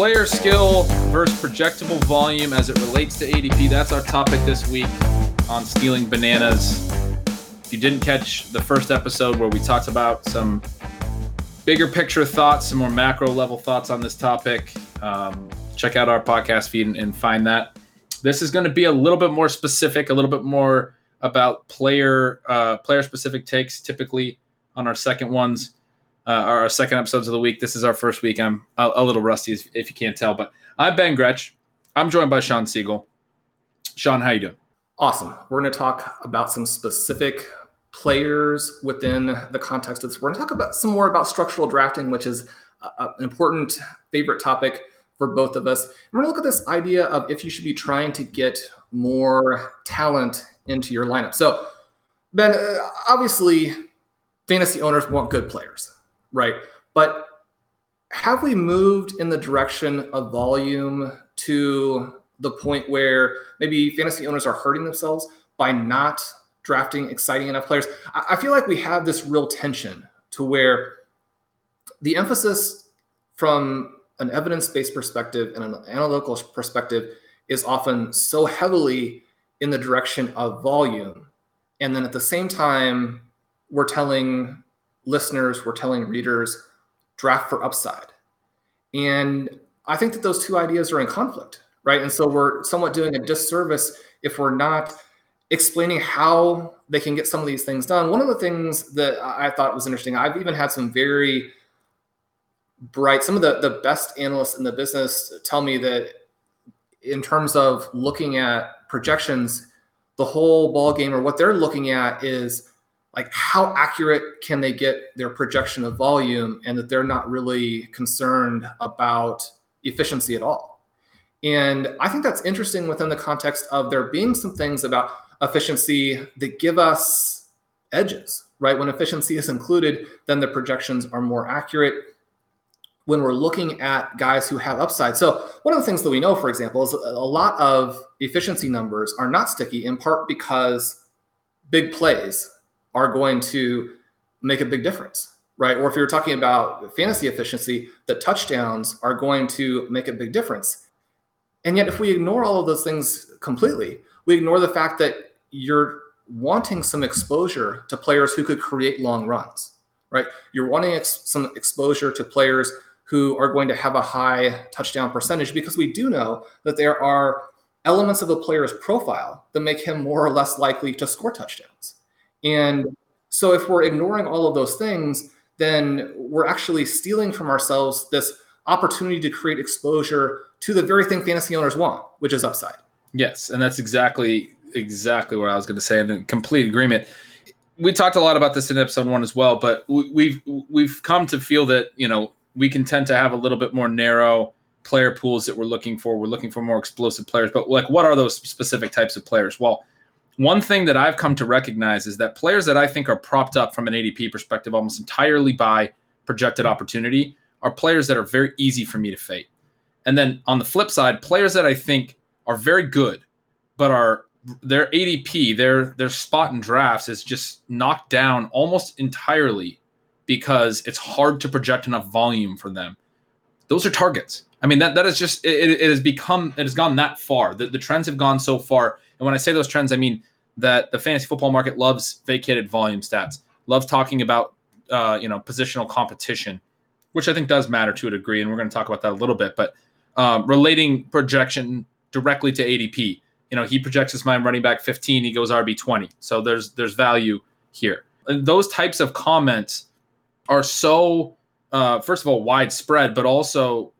Player skill versus projectable volume as it relates to ADP. That's our topic this week on Stealing Bananas. If you didn't catch the first episode where we talked about some bigger picture thoughts, some more macro level thoughts on this topic, um, check out our podcast feed and, and find that. This is going to be a little bit more specific, a little bit more about player uh, player specific takes. Typically on our second ones uh, our second episodes of the week. This is our first week. I'm a, a little rusty, if, if you can't tell, but I'm Ben Gretch. I'm joined by Shawn Siegele. Shawn, how you doing? Awesome. We're going to talk about some specific players within the context of this. We're going to talk about some more about structural drafting, which is a, an important favorite topic for both of us. We're going to look at this idea of if you should be trying to get more talent into your lineup. So, Ben, uh, obviously, fantasy owners want good players right? But have we moved in the direction of volume to the point where maybe fantasy owners are hurting themselves by not drafting exciting enough players? I feel like we have this real tension to where the emphasis from an evidence-based perspective and an analytical perspective is often so heavily in the direction of volume and then at the same time we're telling listeners, we're telling readers, draft for upside. And I think that those two ideas are in conflict, right? And so we're somewhat doing a disservice if we're not explaining how they can get some of these things done. One of the things that I thought was interesting, I've even had some very bright, some of the, the best analysts in the business tell me that in terms of looking at projections, the whole ball game or what they're looking at is like how accurate can they get their projection of volume and that they're not really concerned about efficiency at all? And i think that's interesting within the context of there being some things about efficiency that give us edges right? When efficiency is included then the projections are more accurate. When we're looking at guys who have upside. So one of the things that we know for example is a lot of efficiency numbers are not sticky in part because big plays are going to make a big difference, right? Or if you're talking about fantasy efficiency, the touchdowns are going to make a big difference. And yet, if we ignore all of those things completely, we ignore the fact that you're wanting some exposure to players who could create long runs, right? You're wanting ex- some exposure to players who are going to have a high touchdown percentage because we do know that there are elements of a player's profile that make him more or less likely to score touchdowns. And so if we're ignoring all of those things, then we're actually stealing from ourselves this opportunity to create exposure to the very thing fantasy owners want, which is upside. Yes, and that's exactly exactly what I was going to say, and in complete agreement. We talked a lot about this in episode one as well, but we've we've come to feel that you know we can tend to have a little bit more narrow player pools that we're looking for. We're looking for more explosive players, but like, what are those specific types of players? Well, one thing that I've come to recognize is that players that I think are propped up from an ADP perspective almost entirely by projected opportunity are players that are very easy for me to fade. And then on the flip side, players that I think are very good, but are their ADP, their their spot in drafts is just knocked down almost entirely because it's hard to project enough volume for them. Those are targets. I mean that that is just it, it has become it has gone that far. The, the trends have gone so far. And when I say those trends, I mean that the fantasy football market loves vacated volume stats, loves talking about uh, you know positional competition. which I think does matter to a degree, and we're going to talk about that a little bit. But um, relating projection directly to ADP, you know, he projects his mind running back 15, he goes RB 20. So there's there's value here. And those types of comments are so uh, first of all widespread, but also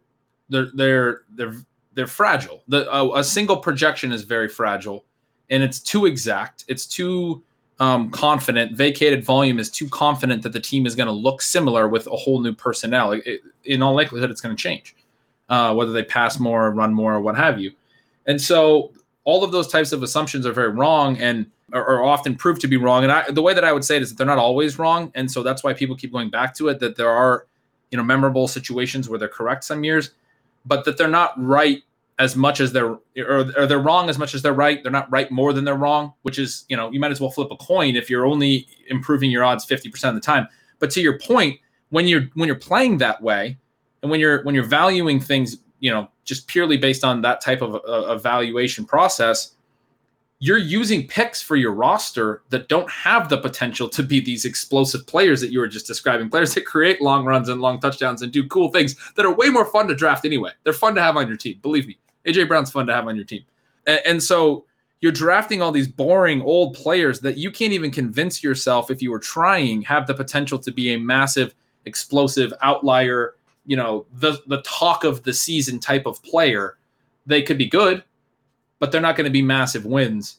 they're they're they're they're fragile. The a single projection is very fragile, and it's too exact. It's too um, confident. Vacated volume is too confident that the team is going to look similar with a whole new personnel. It, in all likelihood, it's going to change, uh, whether they pass more, run more, or what have you. And so, all of those types of assumptions are very wrong and are, are often proved to be wrong. And I, the way that I would say it is that they're not always wrong, and so that's why people keep going back to it. That there are, you know, memorable situations where they're correct some years, but that they're not right as much as they're or, or, they're wrong as much as they're right. They're not right more than they're wrong, which is, you know, you might as well flip a coin if you're only improving your odds 50% of the time. But to your point, when you're when you're playing that way and when you're when you're valuing things, you know, just purely based on that type of uh, evaluation process, you're using picks for your roster that don't have the potential to be these explosive players that you were just describing, players that create long runs and long touchdowns and do cool things that are way more fun to draft anyway. They're fun to have on your team, believe me. AJ Brown's fun to have on your team. And, and so you're drafting all these boring old players that you can't even convince yourself if you were trying have the potential to be a massive explosive outlier, you know, the the talk of the season type of player. They could be good, but they're not going to be massive wins.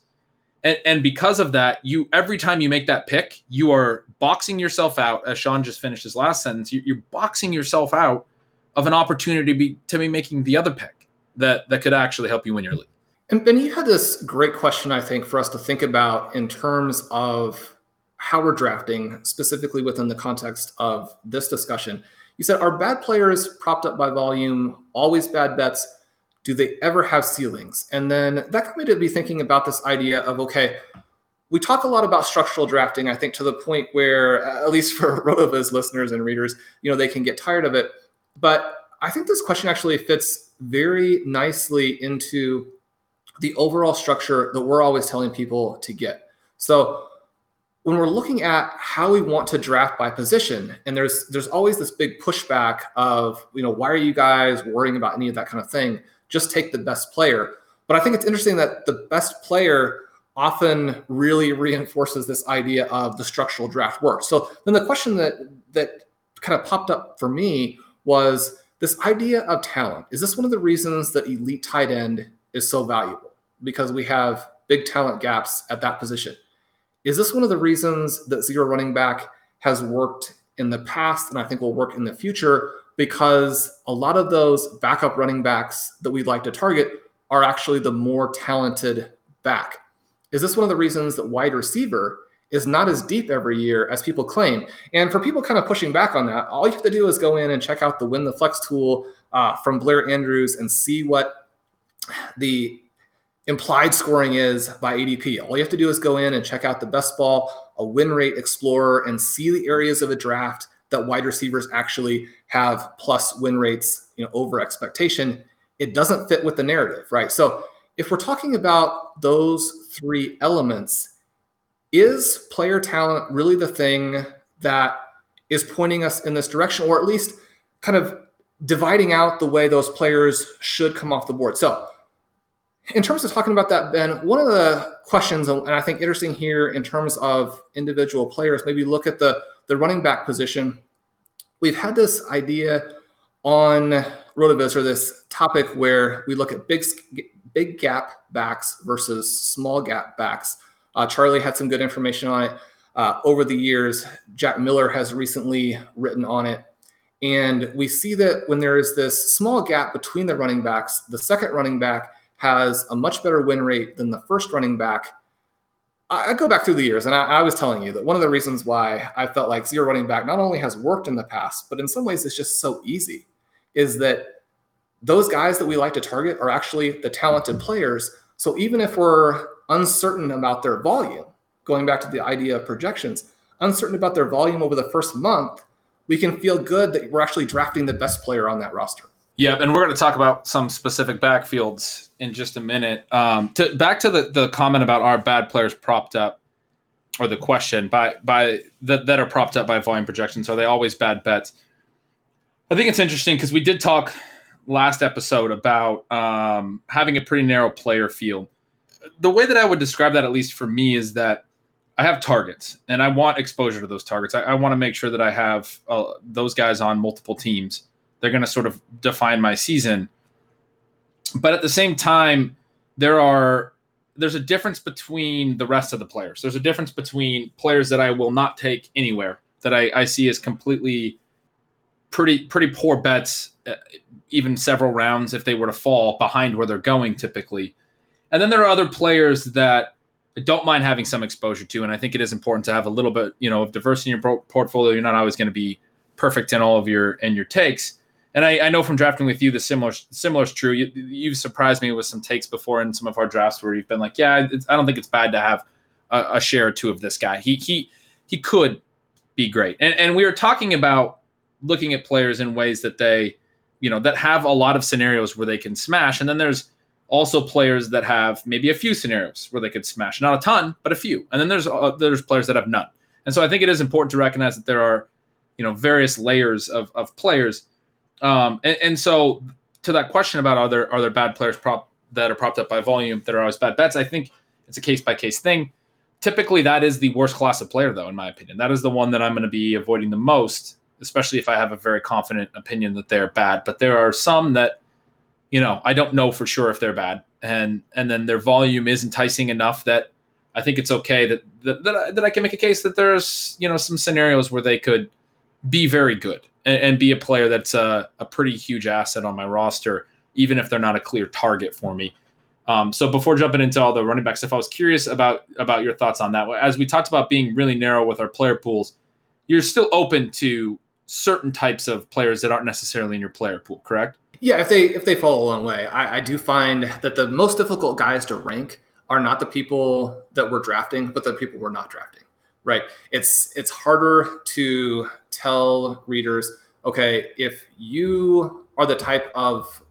And, and because of that, you every time you make that pick, you are boxing yourself out. As Shawn just finished his last sentence, you, are boxing yourself out of an opportunity to be to be making the other pick that that could actually help you win your league. And Ben, you had this great question, I think, for us to think about in terms of how we're drafting, specifically within the context of this discussion. You said, are bad players propped up by volume always bad bets? do they ever have ceilings? And then that got me to be thinking about this idea of okay, we talk a lot about structural drafting, I think to the point where, at least for RotoViz listeners and readers, you know, they can get tired of it. But I think this question actually fits very nicely into the overall structure that we're always telling people to get. So when we're looking at how we want to draft by position, and there's there's always this big pushback of, you know, why are you guys worrying about any of that kind of thing? just take the best player. But I think it's interesting that the best player often really reinforces this idea of the structural draft work. So then the question that that kind of popped up for me was this idea of talent. Is this one of the reasons that elite tight end is so valuable? Because we have big talent gaps at that position. Is this one of the reasons that zero running back has worked in the past and I think will work in the future because a lot of those backup running backs that we'd like to target are actually the more talented back. Is this one of the reasons that wide receiver is not as deep every year as people claim? And for people kind of pushing back on that, all you have to do is go in and check out the Win the Flex tool uh, from Blair Andrews and see what the implied scoring is by ADP. All you have to do is go in and check out the best ball, a win rate explorer, and see the areas of a draft that wide receivers actually have plus win rates, you know, over expectation, it doesn't fit with the narrative, right? So if we're talking about those three elements, is player talent really the thing that is pointing us in this direction, or at least kind of dividing out the way those players should come off the board? So in terms of talking about that, Ben, one of the questions, and I think interesting here in terms of individual players, maybe look at the the running back position. We've had this idea on RotoViz or this topic where we look at big big gap backs versus small gap backs. Uh, Charlie had some good information on it uh, over the years. Jack Miller has recently written on it. And we see that when there is this small gap between the running backs, the second running back has a much better win rate than the first running back. I, go back through the years, and I, I was telling you that one of the reasons why I felt like zero running back not only has worked in the past, but in some ways it's just so easy, is that those guys that we like to target are actually the talented players. So even if we're uncertain about their volume, going back to the idea of projections, uncertain about their volume over the first month, we can feel good that we're actually drafting the best player on that roster. Yeah, and we're going to talk about some specific backfields in just a minute. Um, to back to the the comment about our bad players propped up, or the question by by that that are propped up by volume projections. Are they always bad bets? I think it's interesting because we did talk last episode about um, having a pretty narrow player field. The way that I would describe that, at least for me, is that I have targets and I want exposure to those targets. I, I want to make sure that I have uh, those guys on multiple teams. They're going to sort of define my season. But at the same time, there are there's a difference between the rest of the players. There's a difference between players that I will not take anywhere that I, I see as completely pretty pretty poor bets, uh, even several rounds if they were to fall behind where they're going typically. And then there are other players that I don't mind having some exposure to, and I think it is important to have a little bit, you know, of diversity in your portfolio. You're not always going to be perfect in all of your and your takes. And I, I, know from drafting with you, the similar similar is true. You, have surprised me with some takes before in some of our drafts where you've been like, yeah, I don't think it's bad to have a, a, share or two of this guy. He he he could be great. And and we were talking about looking at players in ways that they, you know, that have a lot of scenarios where they can smash. And then there's also players that have maybe a few scenarios where they could smash, not a ton, but a few. And then there's uh, there's players that have none. And so I think it is important to recognize that there are, you know, various layers of of players. Um, and, and so to that question about are there are there bad players prop that are propped up by volume that are always bad bets? I think it's a case by case thing. Typically, that is the worst class of player, though, in my opinion. That is the one that I'm going to be avoiding the most especially if I have a very confident opinion that they're bad. But there are some that, you know, I don't know for sure if they're bad, and and then their volume is enticing enough that I think it's okay that that that I, that I can make a case that there's you know some scenarios where they could be very good and, and be a player that's a, a pretty huge asset on my roster, even if they're not a clear target for me. Um, so before jumping into all the running back stuff, I was curious about about your thoughts on that. As we talked about being really narrow with our player pools, you're still open to certain types of players that aren't necessarily in your player pool, correct? Yeah, if they if they fall a long way, I, I do find that the most difficult guys to rank are not the people that we're drafting, but the people we're not drafting. Right? It's it's harder to tell readers, okay, if you are the type of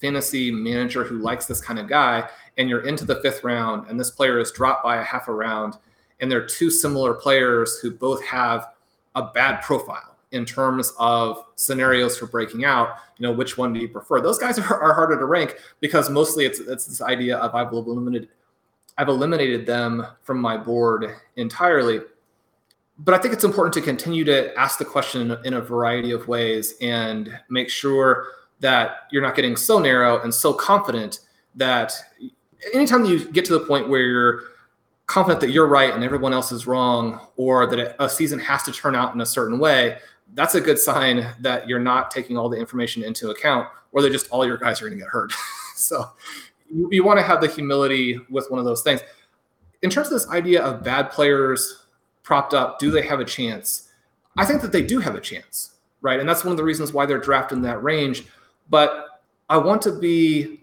fantasy manager who likes this kind of guy, and you're into the fifth round, and this player is dropped by a half a round, and they're two similar players who both have a bad profile in terms of scenarios for breaking out, you know, which one do you prefer? Those guys are, are harder to rank because mostly it's it's this idea of I've eliminated I've eliminated them from my board entirely. But I think it's important to continue to ask the question in a variety of ways and make sure that you're not getting so narrow and so confident that anytime you get to the point where you're confident that you're right and everyone else is wrong, or that a season has to turn out in a certain way, that's a good sign that you're not taking all the information into account, or that just all your guys are going to get hurt. so you, you want to have the humility with one of those things. In terms of this idea of bad players propped up, do they have a chance? I think that they do have a chance, right? And that's one of the reasons why they're drafted in that range. But I want to be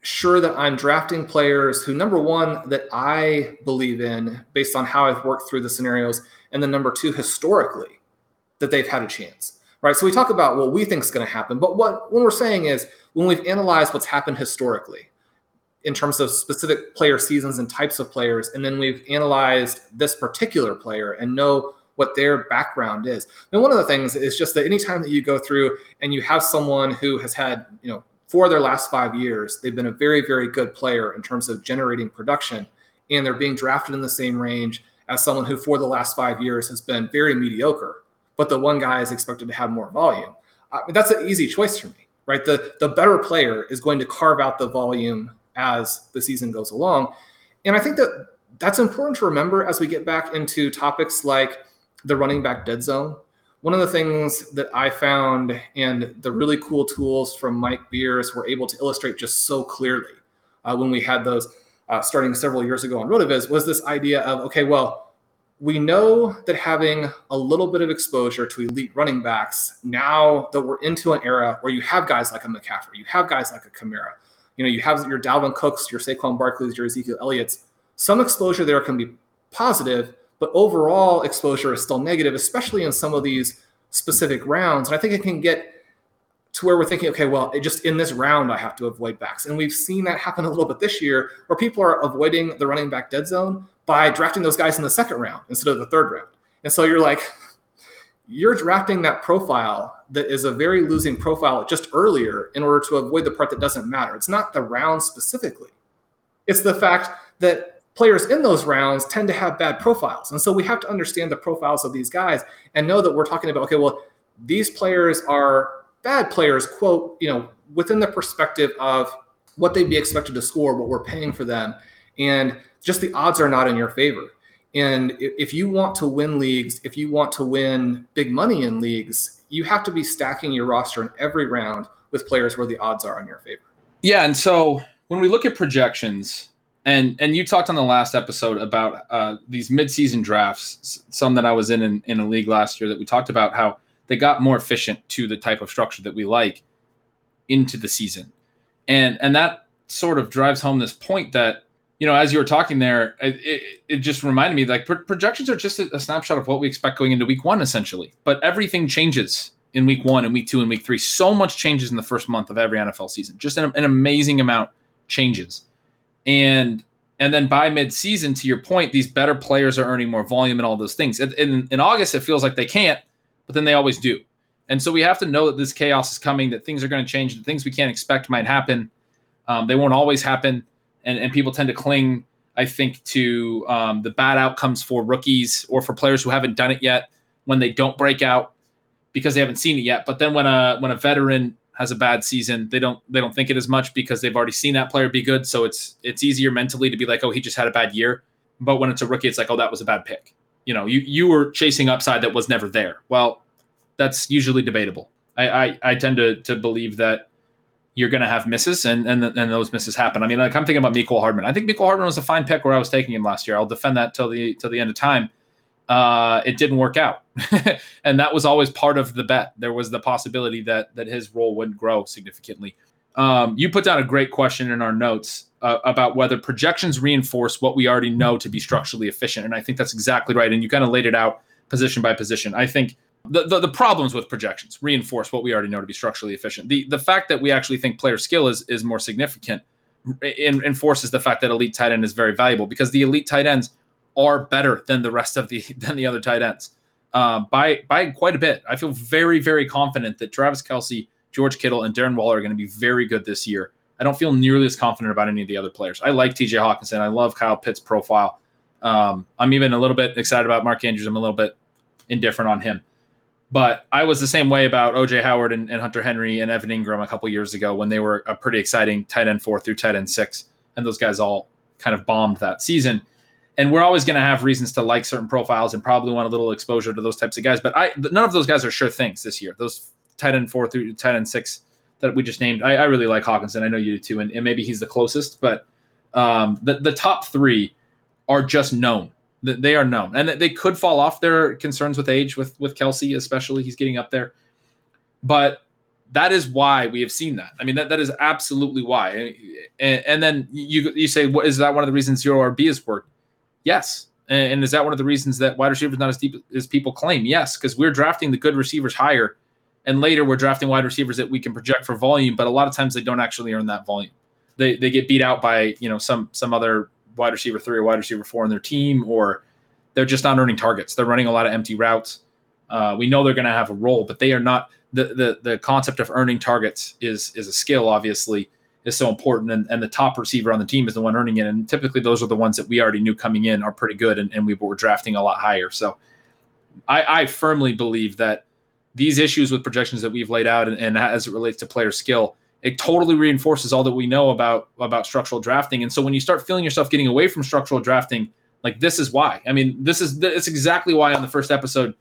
sure that I'm drafting players who, number one, that I believe in based on how I've worked through the scenarios, and then number two, historically that they've had a chance, right? So we talk about what we think is going to happen, but what when we're saying is when we've analyzed what's happened historically in terms of specific player seasons and types of players, and then we've analyzed this particular player and know what their background is. And one of the things is just that anytime that you go through and you have someone who has had, you know, for their last five years, they've been a very, very good player in terms of generating production, and they're being drafted in the same range as someone who, for the last five years, has been very mediocre but the one guy is expected to have more volume. Uh, that's an easy choice for me, right? The the better player is going to carve out the volume as the season goes along, and I think that that's important to remember as we get back into topics like the running back dead zone. One of the things that I found and the really cool tools from Mike Beers were able to illustrate just so clearly uh, when we had those uh, starting several years ago on RotoViz was this idea of okay, well, we know that having a little bit of exposure to elite running backs now that we're into an era where you have guys like a McCaffrey, you have guys like a Kamara, you know, you have your Dalvin Cooks, your Saquon Barkley's, your Ezekiel Elliott's. Some exposure there can be positive, but overall exposure is still negative, especially in some of these specific rounds. And I think it can get to where we're thinking, okay, well, just in this round, I have to avoid backs. And we've seen that happen a little bit this year where people are avoiding the running back dead zone by drafting those guys in the second round instead of the third round. And so you're like, you're drafting that profile that is a very losing profile just earlier in order to avoid the part that doesn't matter. It's not the round specifically, it's the fact that players in those rounds tend to have bad profiles. And so we have to understand the profiles of these guys and know that we're talking about, okay, well, these players are bad players, quote, you know, within the perspective of what they'd be expected to score, what we're paying for them. And just the odds are not in your favor. And if you want to win leagues, if you want to win big money in leagues, you have to be stacking your roster in every round with players where the odds are in your favor. Yeah, and so when we look at projections, and and you talked on the last episode about uh, these midseason drafts, some that I was in, in in a league last year that we talked about how they got more efficient to the type of structure that we like into the season, and and that sort of drives home this point that you know, as you were talking there, it, it, it just reminded me like pro- projections are just a, a, snapshot of what we expect going into week one, essentially. But everything changes in week one and week two and week three. So much changes in the first month of every NFL season. Just an, an amazing amount changes. And and then by mid-season, to your point, these better players are earning more volume and all those things. In, in, in August, it feels like they can't, but then they always do. And so we have to know that this chaos is coming, that things are going to change, that things we can't expect might happen. Um, they won't always happen and, and people tend to cling, I think, to um, the bad outcomes for rookies or for players who haven't done it yet when they don't break out because they haven't seen it yet. But then when a when a veteran has a bad season, they don't they don't think it as much because they've already seen that player be good. So it's it's easier mentally to be like, oh, he just had a bad year. But when it's a rookie, it's like, oh, that was a bad pick. You know, you you were chasing upside that was never there. Well, that's usually debatable. I I, I tend to to believe that you're going to have misses, and and and those misses happen. I mean, like I'm thinking about Mecole Hardman. I think Mecole Hardman was a fine pick where I was taking him last year. I'll defend that till the till the end of time. Uh, it didn't work out, and that was always part of the bet. There was the possibility that that his role wouldn't grow significantly. Um, you put down a great question in our notes uh, about whether projections reinforce what we already know to be structurally efficient, and I think that's exactly right. And you kind of laid it out position by position. I think the, the, the, problems with projections reinforce what we already know to be structurally efficient. The the fact that we actually think player skill is is more significant enforces the fact that elite tight end is very valuable because the elite tight ends are better than the rest of the than the other tight ends um, by by quite a bit. I feel very very confident that Travis Kelce, George Kittle, and Darren Waller are going to be very good this year. I don't feel nearly as confident about any of the other players. I like T.J. Hockenson. I love Kyle Pitts' profile. Um, I'm even a little bit excited about Mark Andrews. I'm a little bit indifferent on him. But I was the same way about OJ Howard and, and Hunter Henry and Evan Engram a couple years ago when they were a pretty exciting tight end four through tight end six. And those guys all kind of bombed that season. And we're always going to have reasons to like certain profiles and probably want a little exposure to those types of guys. But I none of those guys are sure things this year. Those tight end four through tight end six that we just named. I, I really like Hockenson. I know you do too, and, and maybe he's the closest. But um, the the top three are just known they are known, and they could fall off their concerns with age, with with Kelce especially. He's getting up there, but that is why we have seen that. I mean, that, that is absolutely why. And, and then you you say, what is that one of the reasons zero RB has worked? Yes. And, and is that one of the reasons that wide receivers not as deep as people claim? Yes, because we're drafting the good receivers higher, and later we're drafting wide receivers that we can project for volume, but a lot of times they don't actually earn that volume. They they get beat out by you know some some other wide receiver three or wide receiver four in their team, or they're just not earning targets. They're running a lot of empty routes. Uh, we know they're going to have a role, but they are not. The, the the concept of earning targets is is a skill, obviously, is so important, and, and the top receiver on the team is the one earning it. And typically, those are the ones that we already knew coming in are pretty good, and, and we were drafting a lot higher. So, I, I firmly believe that these issues with projections that we've laid out, and, and as it relates to player skill, it totally reinforces all that we know about about structural drafting. And so when you start feeling yourself getting away from structural drafting, like this is why. I mean, this is it's exactly why on the first episode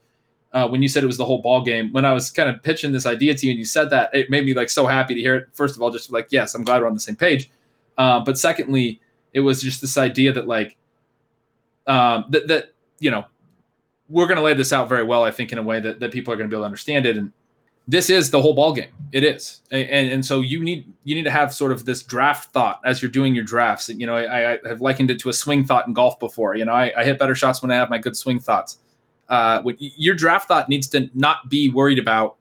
uh, when you said it was the whole ball game, when I was kind of pitching this idea to you and you said that, it made me like so happy to hear it. First of all, just like yes, I'm glad we're on the same page. Uh, but secondly, it was just this idea that like um, that that you know we're going to lay this out very well, I think, in a way that that people are going to be able to understand it and this is the whole ball game. It is, and, and so you need you need to have sort of this draft thought as you're doing your drafts. You know, I, I have likened it to a swing thought in golf before. You know, I, I hit better shots when I have my good swing thoughts. Uh, your draft thought needs to not be worried about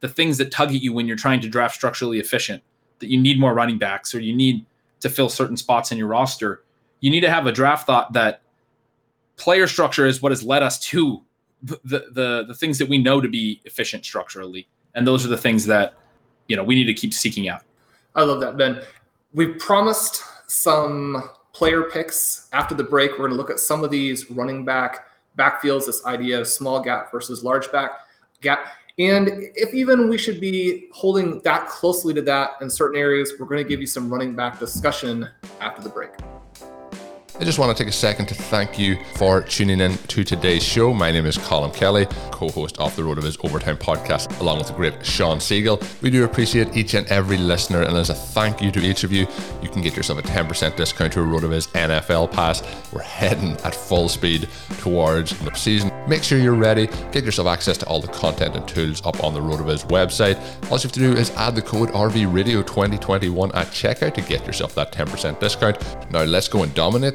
the things that tug at you when you're trying to draft structurally efficient. That you need more running backs or you need to fill certain spots in your roster. You need to have a draft thought that player structure is what has led us to the the the things that we know to be efficient structurally And those are the things that, you know, we need to keep seeking out. I love that, Ben. We've promised some player picks after the break. We're going to look at some of these running back backfields, this idea of small gap versus large back gap. And if even we should be holding that closely to that in certain areas, we're going to give you some running back discussion after the break. I just want to take a second to thank you for tuning in to today's show. My name is Colin Kelly, co host of the RotoViz Overtime podcast, along with the great Shawn Siegele. We do appreciate each and every listener, and as a thank you to each of you, you can get yourself a 10% discount to a RotoViz NFL pass. We're heading at full speed towards the season. Make sure you're ready, get yourself access to all the content and tools up on the RotoViz website. All you have to do is add the code RVRadio2021 at checkout to get yourself that 10% discount. Now, let's go and dominate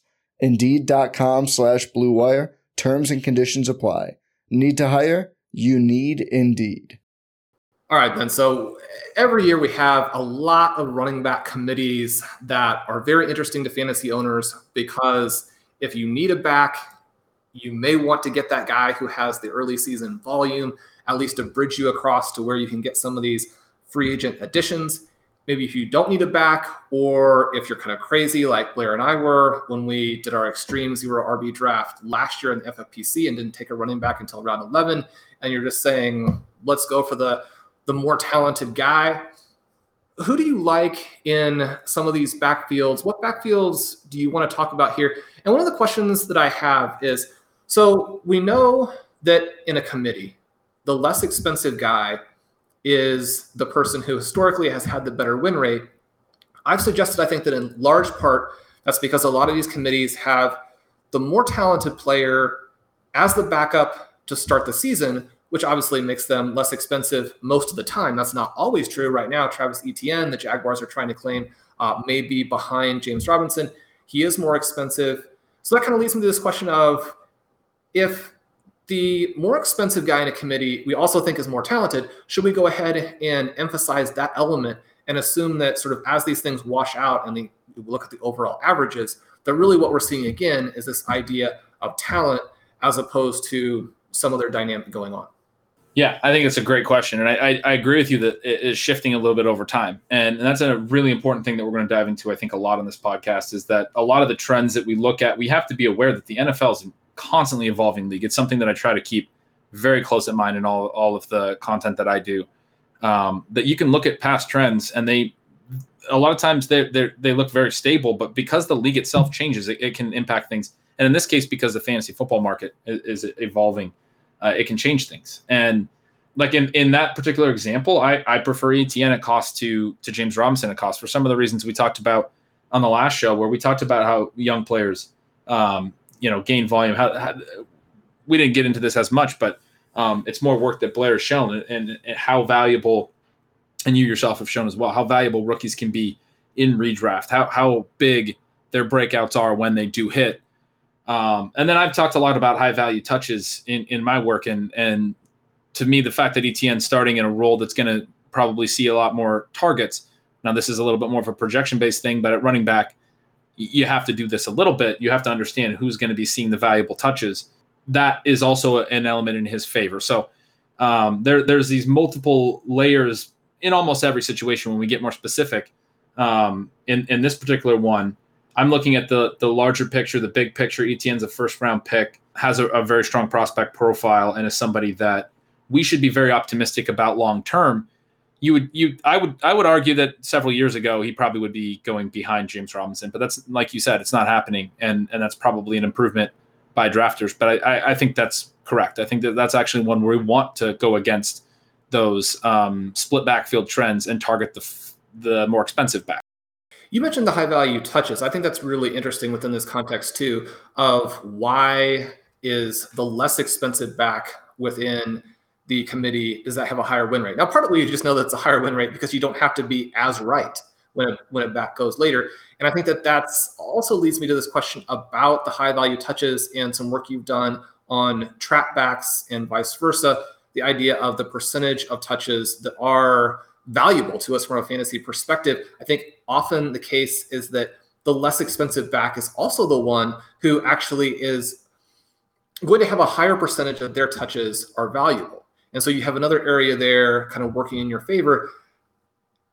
Indeed.com slash Blue Wire. Terms and conditions apply. Need to hire? You need Indeed. All right, then. So every year we have a lot of running back committees that are very interesting to fantasy owners because if you need a back, you may want to get that guy who has the early season volume, at least to bridge you across to where you can get some of these free agent additions maybe if you don't need a back, or if you're kind of crazy like Blair and I were when we did our extreme zero RB draft last year in the FFPC and didn't take a running back until round 11, and you're just saying, let's go for the the more talented guy. Who do you like in some of these backfields? What backfields do you want to talk about here? And one of the questions that I have is so we know that in a committee, the less expensive guy is the person who historically has had the better win rate. I've suggested, I think, that in large part, that's because a lot of these committees have the more talented player as the backup to start the season, which obviously makes them less expensive most of the time. That's not always true. Right now, Travis Etienne, the Jaguars are trying to claim, uh, may be behind James Robinson. He is more expensive. So that kind of leads me to this question of if the more expensive guy in a committee we also think is more talented should we go ahead and emphasize that element and assume that sort of as these things wash out and we look at the overall averages that really what we're seeing again is this idea of talent as opposed to some other dynamic going on yeah, I think it's a great question, and I, I, I, agree with you that it is shifting a little bit over time, and, and that's a really important thing that we're going to dive into. I think a lot on this podcast is that a lot of the trends that we look at, we have to be aware that the NFL is constantly evolving league. It's something that I try to keep very close in mind in all all of the content that I do. Um, that you can look at past trends and they a lot of times they they look very stable, but because the league itself changes, it, it, can impact things. And in this case, because the fantasy football market is, evolving, uh, it can change things. And like in, in that particular example, I, I prefer Etienne at cost to to James Robinson at cost for some of the reasons we talked about on the last show, where we talked about how young players um, you know gain volume. How, how, we didn't get into this as much, but um, it's more work that Blair has shown and, and, how valuable, and you yourself have shown as well, how valuable rookies can be in redraft. How how big their breakouts are when they do hit. Um, and then I've talked a lot about high value touches in, in my work, and and to me, the fact that Etienne starting in a role that's going to probably see a lot more targets. Now, this is a little bit more of a projection based thing, but at running back, you have to do this a little bit. You have to understand who's going to be seeing the valuable touches. That is also an element in his favor. So um, there, there's these multiple layers in almost every situation when we get more specific. Um, in in this particular one, I'm looking at the the larger picture, the big picture. Etienne's a first round pick, has a, a very strong prospect profile, and is somebody that we should be very optimistic about long term. You would you I would I would argue that several years ago he probably would be going behind James Robinson, but that's like you said, it's not happening, and and that's probably an improvement by drafters. But I I, think that's correct. I think that that's actually one where we want to go against those um, split backfield trends and target the the more expensive back. You mentioned the high value touches. I think that's really interesting within this context too of why is the less expensive back within the committee does that have a higher win rate? Now, partly you just know that's a higher win rate because you don't have to be as right when a, when a back goes later. And I think that that's also leads me to this question about the high value touches and some work you've done on trap backs and vice versa. The idea of the percentage of touches that are valuable to us from a fantasy perspective. I think often the case is that the less expensive back is also the one who actually is going to have a higher percentage of their touches are valuable. And so you have another area there kind of working in your favor.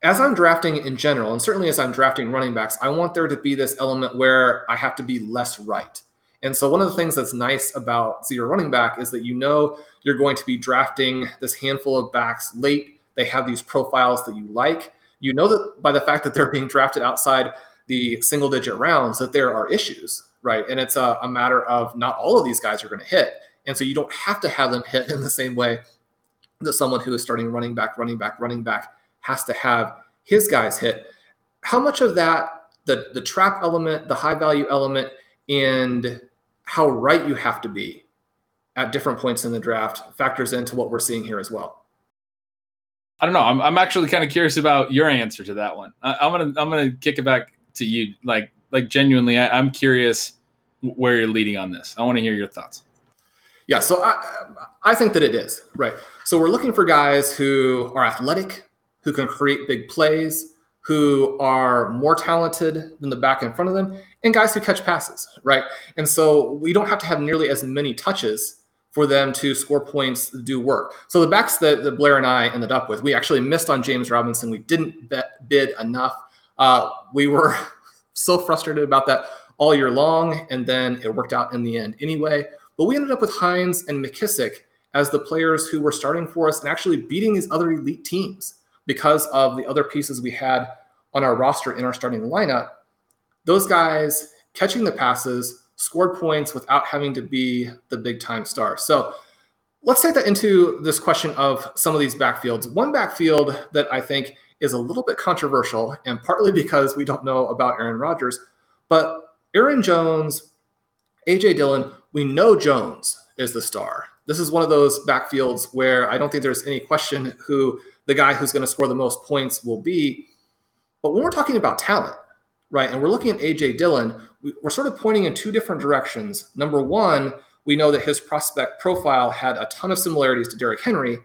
As I'm drafting in general, and certainly as I'm drafting running backs, I want there to be this element where I have to be less right. And so one of the things that's nice about zero running back is that you know you're going to be drafting this handful of backs late. They have these profiles that you like. You know that by the fact that they're being drafted outside the single digit rounds that there are issues, right? And it's a, a matter of not all of these guys are going to hit. And so you don't have to have them hit in the same way that someone who is starting running back, running back, running back has to have his guys hit. How much of that, the the trap element, the high value element, and how right you have to be at different points in the draft factors into what we're seeing here as well. I don't know. I'm, I'm actually kind of curious about your answer to that one. I, am gonna I'm gonna kick it back to you. Like like genuinely, I, I'm curious where you're leading on this. I want to hear your thoughts. Yeah, so I I think that it is right. So we're looking for guys who are athletic, who can create big plays, who are more talented than the back in front of them, and guys who catch passes, right? And so we don't have to have nearly as many touches for them to score points, do work. So the backs that, that Blair and I ended up with, we actually missed on James Robinson. We didn't bet, bid enough. Uh, we were so frustrated about that all year long, and then it worked out in the end anyway. But we ended up with Hines and McKissic as the players who were starting for us and actually beating these other elite teams because of the other pieces we had on our roster in our starting lineup. Those guys catching the passes scored points without having to be the big time star. So let's take that into this question of some of these backfields. One backfield that I think is a little bit controversial, and partly because we don't know about Aaron Rodgers, but Aaron Jones, AJ Dillon, we know Jones is the star. This is one of those backfields where I don't think there's any question who the guy who's going to score the most points will be. But when we're talking about talent, right, and we're looking at AJ Dillon, we're sort of pointing in two different directions. Number one, we know that his prospect profile had a ton of similarities to Derrick Henry,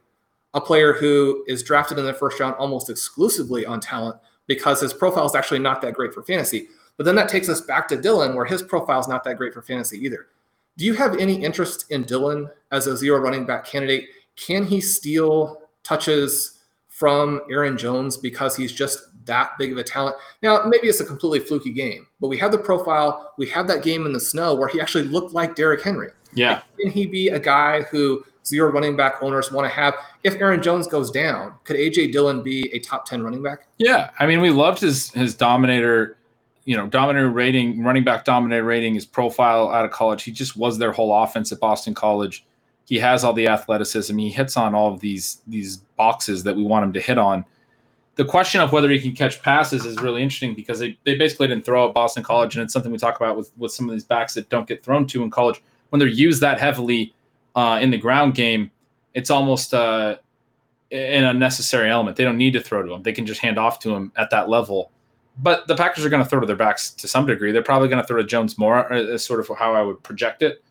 a player who is drafted in the first round almost exclusively on talent because his profile is actually not that great for fantasy. But then that takes us back to Dillon, where his profile is not that great for fantasy either. Do you have any interest in Dillon as a zero running back candidate? Can he steal touches from Aaron Jones because he's just that big of a talent? Now, maybe it's a completely fluky game, but we have the profile. We have that game in the snow where he actually looked like Derrick Henry. Yeah. Can he be a guy who zero running back owners want to have? If Aaron Jones goes down, could AJ Dillon be a top 10 running back? Yeah. I mean, we loved his his dominator you know, dominator rating, running back dominator rating, his profile out of college. He just was their whole offense at Boston College. He has all the athleticism. He hits on all of these these boxes that we want him to hit on. The question of whether he can catch passes is really interesting because they, they basically didn't throw at Boston College, and it's something we talk about with, with some of these backs that don't get thrown to in college. When they're used that heavily uh, in the ground game, it's almost uh, an unnecessary element. They don't need to throw to him; they can just hand off to him at that level but the Packers are going to throw to their backs to some degree. They're probably going to throw to Jones more, is uh, sort of how I would project it.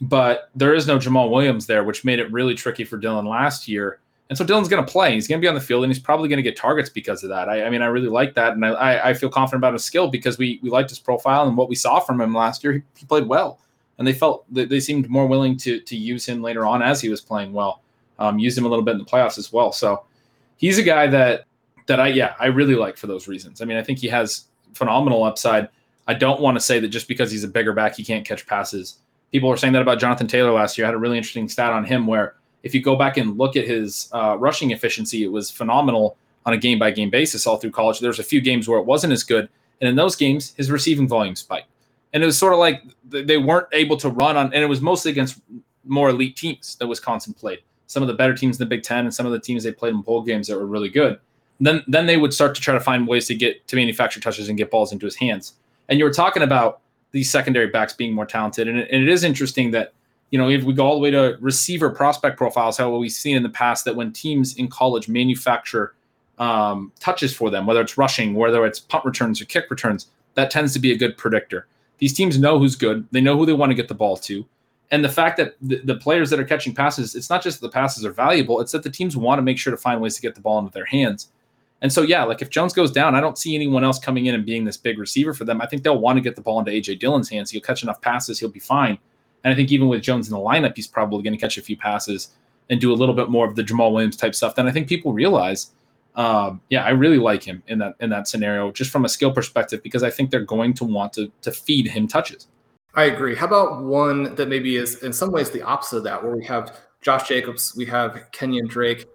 But there is no Jamaal Williams there, which made it really tricky for Dillon last year. And so Dillon's going to play. He's going to be on the field, and he's probably going to get targets because of that. I, I mean, I really like that, and I, I, feel confident about his skill because we we liked his profile and what we saw from him last year. He, he played well, and they felt they, seemed more willing to to use him later on as he was playing well. Um, him a little bit in the playoffs as well. So he's a guy that that I yeah I really like for those reasons. I mean, I think he has phenomenal upside. I don't want to say that just because he's a bigger back he can't catch passes. People were saying that about Jonathan Taylor last year. I had a really interesting stat on him where if you go back and look at his uh, rushing efficiency, it was phenomenal on a game by game basis all through college. There's a few games where it wasn't as good, and in those games, his receiving volume spiked. And it was sort of like they weren't able to run on, and it was mostly against more elite teams that Wisconsin played. Some of the better teams in the Big Ten, and some of the teams they played in bowl games that were really good. Then, then they would start to try to find ways to get to manufacture touches and get balls into his hands. And you were talking about these secondary backs being more talented, and it, and it is interesting that you know if we go all the way to receiver prospect profiles, how we've seen in the past that when teams in college manufacture um, touches for them, whether it's rushing, whether it's punt returns or kick returns, that tends to be a good predictor. These teams know who's good. They know who they want to get the ball to. And the fact that the, the players that are catching passes, it's not just that the passes are valuable, it's that the teams want to make sure to find ways to get the ball into their hands. And so, yeah, like if Jones goes down, I don't see anyone else coming in and being this big receiver for them. I think they'll want to get the ball into AJ Dillon's hands. He'll catch enough passes, he'll be fine. And I think even with Jones in the lineup, he's probably going to catch a few passes and do a little bit more of the Jamaal Williams type stuff than I think people realize um, yeah, I really like him in that in that scenario, just from a skill perspective, because I think they're going to want to to feed him touches. I agree. How about one that maybe is in some ways the opposite of that, where we have Josh Jacobs, we have Kenyon Drake.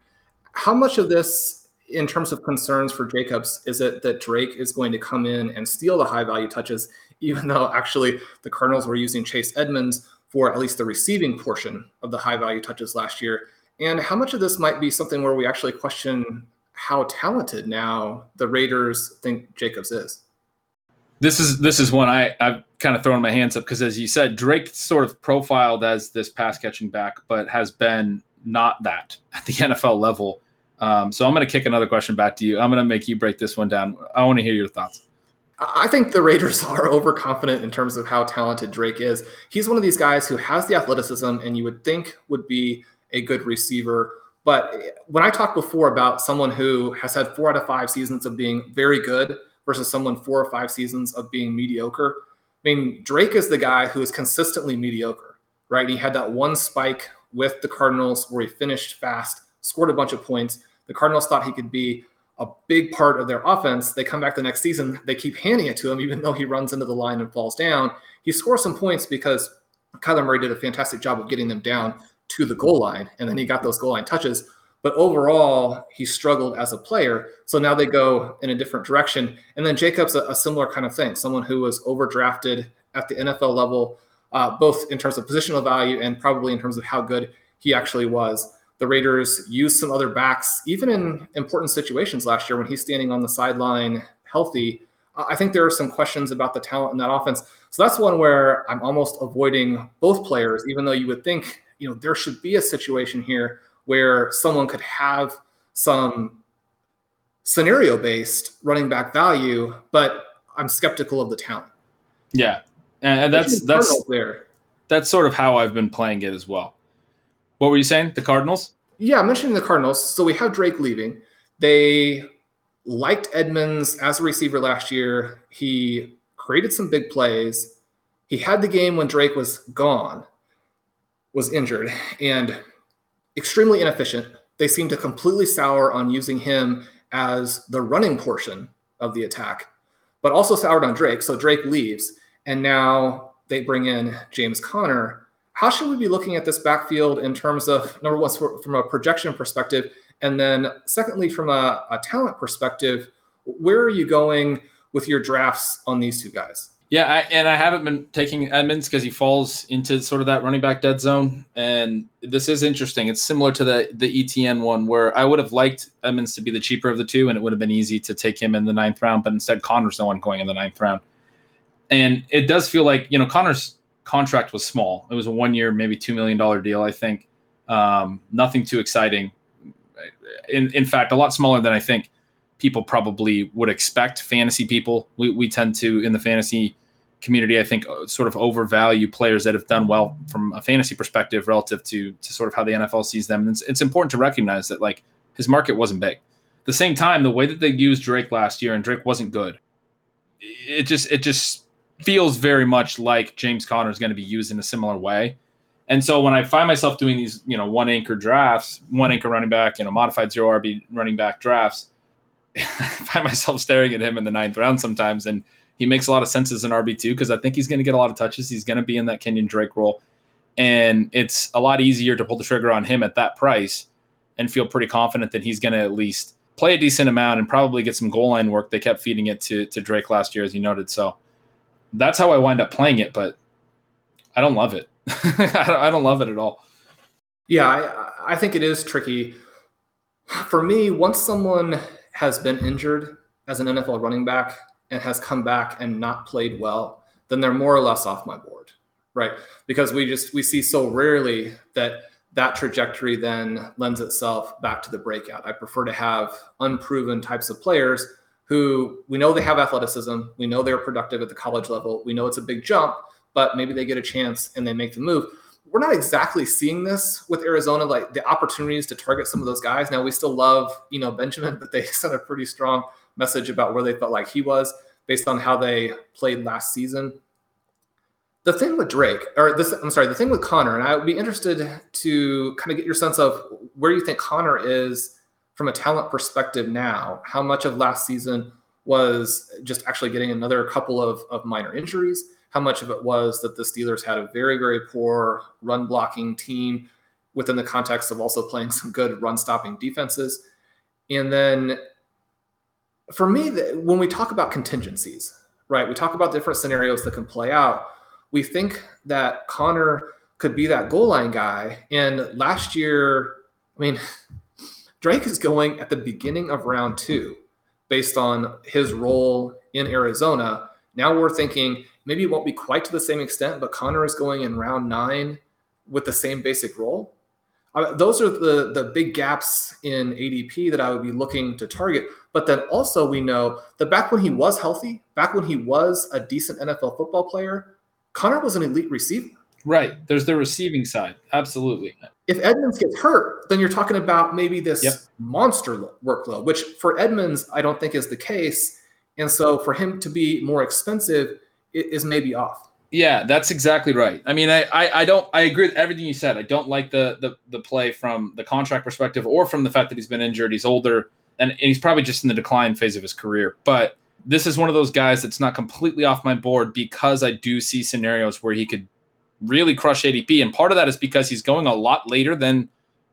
How much of this, in terms of concerns for Jacobs, is it that Drake is going to come in and steal the high value touches, even though actually the Cardinals were using Chase Edmonds for at least the receiving portion of the high value touches last year? And how much of this might be something where we actually question how talented now the Raiders think Jacobs is. This is this is one I I've kind of thrown my hands up because as you said, Drake sort of profiled as this pass catching back, but has been not that at the NFL level. Um, so I'm going to kick another question back to you. I'm going to make you break this one down. I want to hear your thoughts. I think the Raiders are overconfident in terms of how talented Drake is. He's one of these guys who has the athleticism and you would think would be a good receiver but when I talked before about someone who has had four out of five seasons of being very good versus someone four or five seasons of being mediocre, I mean, Drake is the guy who is consistently mediocre, right? He had that one spike with the Cardinals where he finished fast, scored a bunch of points. The Cardinals thought he could be a big part of their offense. They come back the next season, they keep handing it to him, even though he runs into the line and falls down. He scores some points because Kyler Murray did a fantastic job of getting them down to the goal line, and then he got those goal line touches. But overall, he struggled as a player. So now they go in a different direction. And then Jacobs, a, a similar kind of thing, someone who was overdrafted at the NFL level, uh, both in terms of positional value and probably in terms of how good he actually was. The Raiders used some other backs, even in important situations last year when he's standing on the sideline healthy. Uh, I think there are some questions about the talent in that offense. So that's one where I'm almost avoiding both players, even though you would think you know there should be a situation here where someone could have some scenario based running back value, but I'm skeptical of the talent. Yeah, and that's that's there. That's sort of how I've been playing it as well. What were you saying? The Cardinals? Yeah, I'm mentioning the Cardinals. So we have Drake leaving. They liked Edmonds as a receiver last year. He created some big plays. He had the game when Drake was gone, was injured and extremely inefficient. They seem to completely sour on using him as the running portion of the attack, but also soured on Drake. So Drake leaves, and now they bring in James Conner. How should we be looking at this backfield in terms of number one, from a projection perspective, and then secondly, from a, a talent perspective? Where are you going with your drafts on these two guys? Yeah, I, and I haven't been taking Edmonds because he falls into sort of that running back dead zone. And this is interesting. It's similar to the the Etienne one where I would have liked Edmonds to be the cheaper of the two, and it would have been easy to take him in the ninth round. But instead, Conner's the one going in the ninth round. And it does feel like you know Conner's contract was small. It was a one year, maybe two million dollar deal. I think um, nothing too exciting. In in fact, a lot smaller than I think people probably would expect. Fantasy people, we we tend to in the fantasy community, I think, uh, sort of overvalue players that have done well from a fantasy perspective relative to to sort of how the NFL sees them. And it's, it's important to recognize that like his market wasn't big. At the same time, the way that they used Drake last year and Drake wasn't good, it just it just feels very much like James Conner is going to be used in a similar way. And so when I find myself doing these, you know, one anchor drafts, one anchor running back, you know, modified zero RB running back drafts, I find myself staring at him in the ninth round sometimes and he makes a lot of sense as an RB2 because I think he's going to get a lot of touches. He's going to be in that Kenyon Drake role. And it's a lot easier to pull the trigger on him at that price and feel pretty confident that he's going to at least play a decent amount and probably get some goal line work. They kept feeding it to to Drake last year, as you noted. So that's how I wind up playing it, but I don't love it. I don't love it at all. Yeah, I, I think it is tricky. For me, once someone has been injured as an NFL running back and has come back and not played well, then they're more or less off my board, right? Because we just we see so rarely that that trajectory then lends itself back to the breakout. I prefer to have unproven types of players who we know they have athleticism, we know they're productive at the college level, we know it's a big jump, but maybe they get a chance and they make the move. We're not exactly seeing this with Arizona, like the opportunities to target some of those guys. Now we still love, you know, Benjamin, but they sent a pretty strong message about where they felt like he was based on how they played last season the thing with Drake, or this, I'm sorry, the thing with Conner, and I would be interested to kind of get your sense of where you think Conner is from a talent perspective now. How much of last season was just actually getting another couple of, of minor injuries? How much of it was that the Steelers had a very, very poor run blocking team within the context of also playing some good run stopping defenses? And then for me, when we talk about contingencies, right, we talk about different scenarios that can play out we think that Conner could be that goal line guy. And last year, I mean, Drake is going at the beginning of round two based on his role in Arizona. Now we're thinking maybe it won't be quite to the same extent, but Conner is going in round nine with the same basic role. Uh, those are the the big gaps in ADP that I would be looking to target. But then also we know that back when he was healthy, back when he was a decent NFL football player, Conner was an elite receiver. Right. There's the receiving side. Absolutely. If Edmonds gets hurt, then you're talking about maybe this yep. monster workload, which for Edmonds, I don't think is the case. And so for him to be more expensive is maybe off. Yeah, that's exactly right. I mean, I, I, I don't I agree with everything you said. I don't like the, the the play from the contract perspective or from the fact that he's been injured. He's older and, and he's probably just in the decline phase of his career. But this is one of those guys that's not completely off my board because I do see scenarios where he could really crush ADP. And part of that is because he's going a lot later than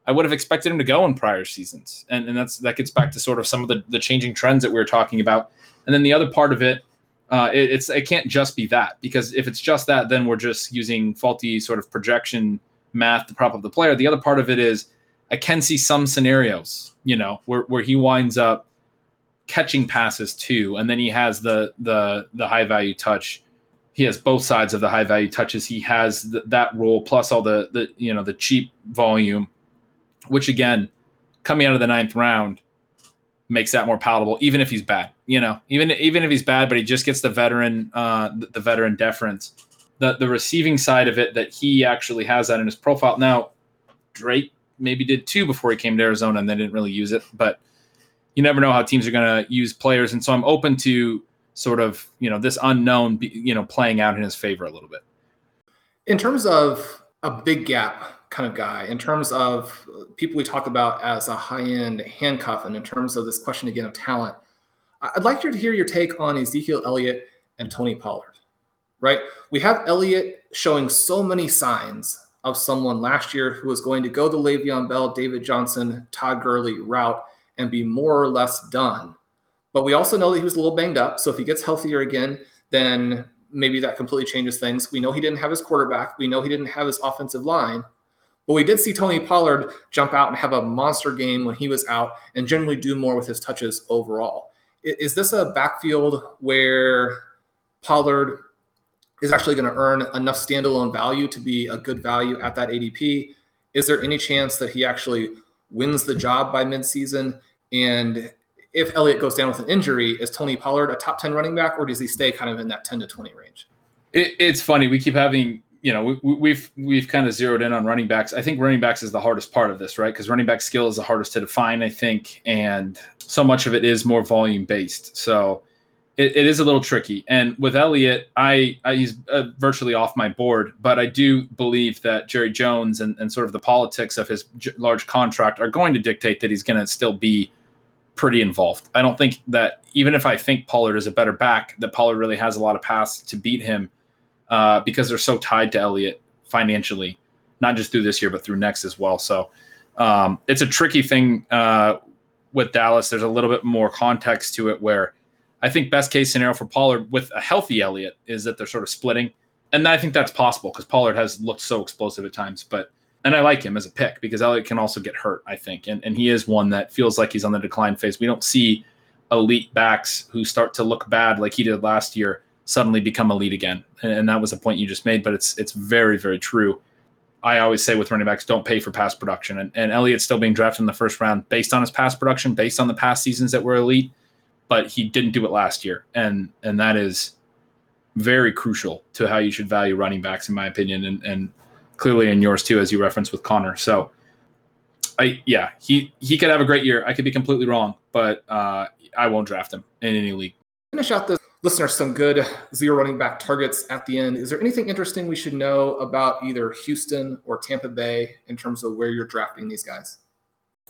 I would have expected him to go in prior seasons. And, and that's that gets back to sort of some of the, the changing trends that we were talking about. And then the other part of it, uh, it, it's it can't just be that because if it's just that, then we're just using faulty sort of projection math to prop up the player. The other part of it is I can see some scenarios, you know, where, where he winds up catching passes too, and then he has the the the high value touch. He has both sides of the high value touches. He has th- that role plus all the the you know the cheap volume, which again, coming out of the ninth round, makes that more palatable. Even if he's bad, you know, even even if he's bad, but he just gets the veteran uh, the, the veteran deference. The the receiving side of it that he actually has that in his profile. Now, Drake maybe did too before he came to Arizona, and they didn't really use it, but you never know how teams are going to use players, and so I'm open to sort of you know this unknown you know playing out in his favor a little bit. In terms of a big gap kind of guy, in terms of people we talk about as a high end handcuff, and in terms of this question again of talent, I'd like to hear your take on Ezekiel Elliott and Tony Pollard. Right, we have Elliott showing so many signs of someone last year who was going to go the Le'Veon Bell, David Johnson, Todd Gurley route and be more or less done. But we also know that he was a little banged up. So if he gets healthier again, then maybe that completely changes things. We know he didn't have his quarterback. We know he didn't have his offensive line. But we did see Tony Pollard jump out and have a monster game when he was out and generally do more with his touches overall. Is this a backfield where Pollard is actually going to earn enough standalone value to be a good value at that ADP? Is there any chance that he actually wins the job by midseason? And if Elliott goes down with an injury, is Tony Pollard a top 10 running back or does he stay kind of in that 10 to 20 range? It, it's funny. We keep having, you know, we, we've we've kind of zeroed in on running backs. I think running backs is the hardest part of this, right? Because running back skill is the hardest to define, I think, and so much of it is more volume based. So it, it is a little tricky. And with Elliott, I, I he's uh, virtually off my board, but I do believe that Jerry Jones and, and sort of the politics of his large contract are going to dictate that he's going to still be pretty involved. I don't think that even if I think Pollard is a better back, that Pollard really has a lot of paths to beat him uh, because they're so tied to Elliott financially, not just through this year, but through next as well. So um, it's a tricky thing uh, with Dallas, there's a little bit more context to it where I think best case scenario for Pollard with a healthy Elliott is that they're sort of splitting. And I think that's possible because Pollard has looked so explosive at times. But and I like him as a pick because Elliott can also get hurt, I think. And and he is one that feels like he's on the decline phase. We don't see elite backs who start to look bad like he did last year suddenly become elite again. And, and that was a point you just made, but it's it's very, very true. I always say with running backs, don't pay for past production. And, and Elliott's still being drafted in the first round based on his past production, based on the past seasons that were elite, but he didn't do it last year. And and that is very crucial to how you should value running backs, in my opinion, and, and clearly in yours too, as you referenced with Conner. So I yeah, he he could have a great year. I could be completely wrong, but uh, I won't draft him in any league. Finish out this listener some good zero running back targets at the end. Is there anything interesting we should know about either Houston or Tampa Bay in terms of where you're drafting these guys?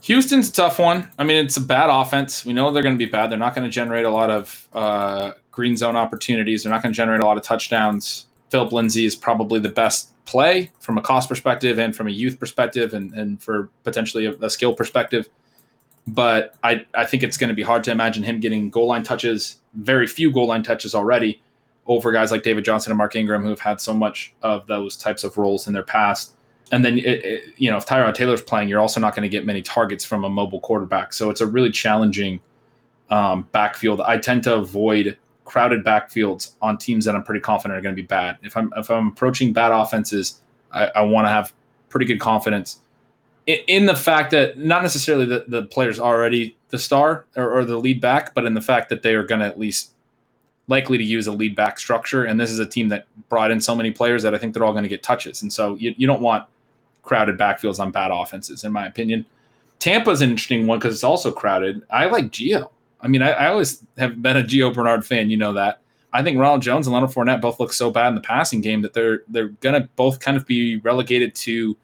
Houston's a tough one. I mean, it's a bad offense. We know they're going to be bad. They're not going to generate a lot of uh, green zone opportunities. They're not going to generate a lot of touchdowns. Philip Lindsay is probably the best play from a cost perspective and from a youth perspective and, and for potentially a, a skill perspective. But I, I think it's going to be hard to imagine him getting goal line touches, very few goal line touches already, over guys like David Johnson and Mark Ingram, who have had so much of those types of roles in their past. And then, it, it, you know, if Tyrod Taylor's playing, you're also not going to get many targets from a mobile quarterback. So it's a really challenging um, backfield. I tend to avoid crowded backfields on teams that I'm pretty confident are going to be bad. If I'm if I'm approaching bad offenses, I, I want to have pretty good confidence in, in, the fact that not necessarily the, the player's already the star or, or the lead back, but in the fact that they are going to at least likely to use a lead back structure. And this is a team that brought in so many players that I think they're all going to get touches. And so you, you don't want crowded backfields on bad offenses, in my opinion. Tampa's an interesting one because it's also crowded. I like Gio. I mean, I, I, always have been a Gio Bernard fan. You know that. I think Ronald Jones and Leonard Fournette both look so bad in the passing game that they're they're gonna both kind of be relegated to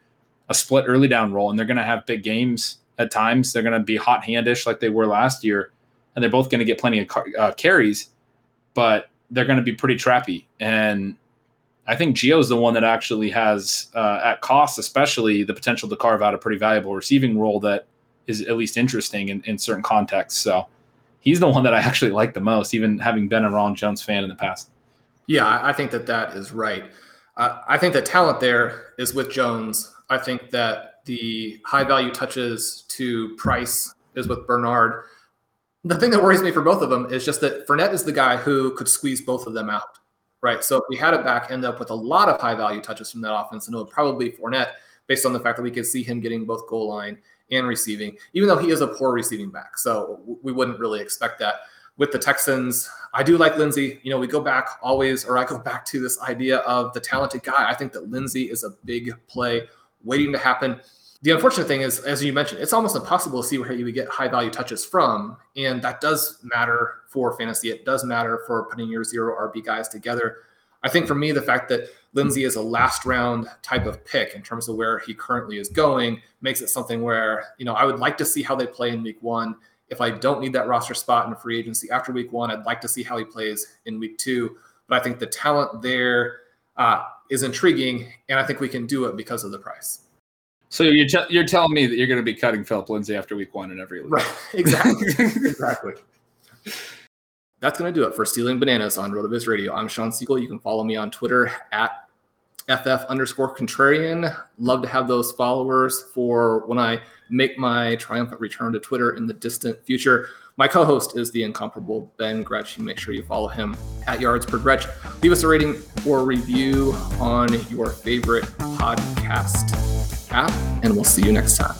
a split early down role, and they're gonna have big games at times. They're gonna be hot handish like they were last year, and they're both gonna get plenty of uh, carries, but they're gonna be pretty trappy. And I think Gio's the one that actually has uh, at cost, especially the potential to carve out a pretty valuable receiving role that is at least interesting in, in certain contexts. So he's the one that I actually like the most, even having been a Ron Jones fan in the past. Yeah, I think that that is right. Uh, I think the talent there is with Jones. I think that the high value touches to Price is with Bernard. The thing that worries me for both of them is just that Fournette is the guy who could squeeze both of them out, right? So if we had it back, end up with a lot of high value touches from that offense, and it would probably Fournette based on the fact that we could see him getting both goal line and receiving, even though he is a poor receiving back. So we wouldn't really expect that. With the Texans, I do like Lindsay. You know, we go back always, or I go back to this idea of the talented guy. I think that Lindsay is a big play waiting to happen. The unfortunate thing is, as you mentioned, it's almost impossible to see where you would get high value touches from. And that does matter for fantasy. It does matter for putting your zero RB guys together. I think for me, the fact that Lindsay is a last round type of pick in terms of where he currently is going makes it something where, you know, I would like to see how they play in week one. If I don't need that roster spot in free agency after week one, I'd like to see how he plays in week two. But I think the talent there uh, is intriguing, and I think we can do it because of the price. So you're, t- you're telling me that you're going to be cutting Philip Lindsay after week one in every league. Right. Exactly. exactly. That's going to do it for Stealing Bananas on RotoViz Radio. I'm Shawn Siegele. You can follow me on Twitter at FF underscore contrarian. Love to have those followers for when I make my triumphant return to Twitter in the distant future. My co host is the incomparable Ben Gretch. Make sure you follow him at Yards Per Gretch. Leave us a rating or review on your favorite podcast app, and we'll see you next time.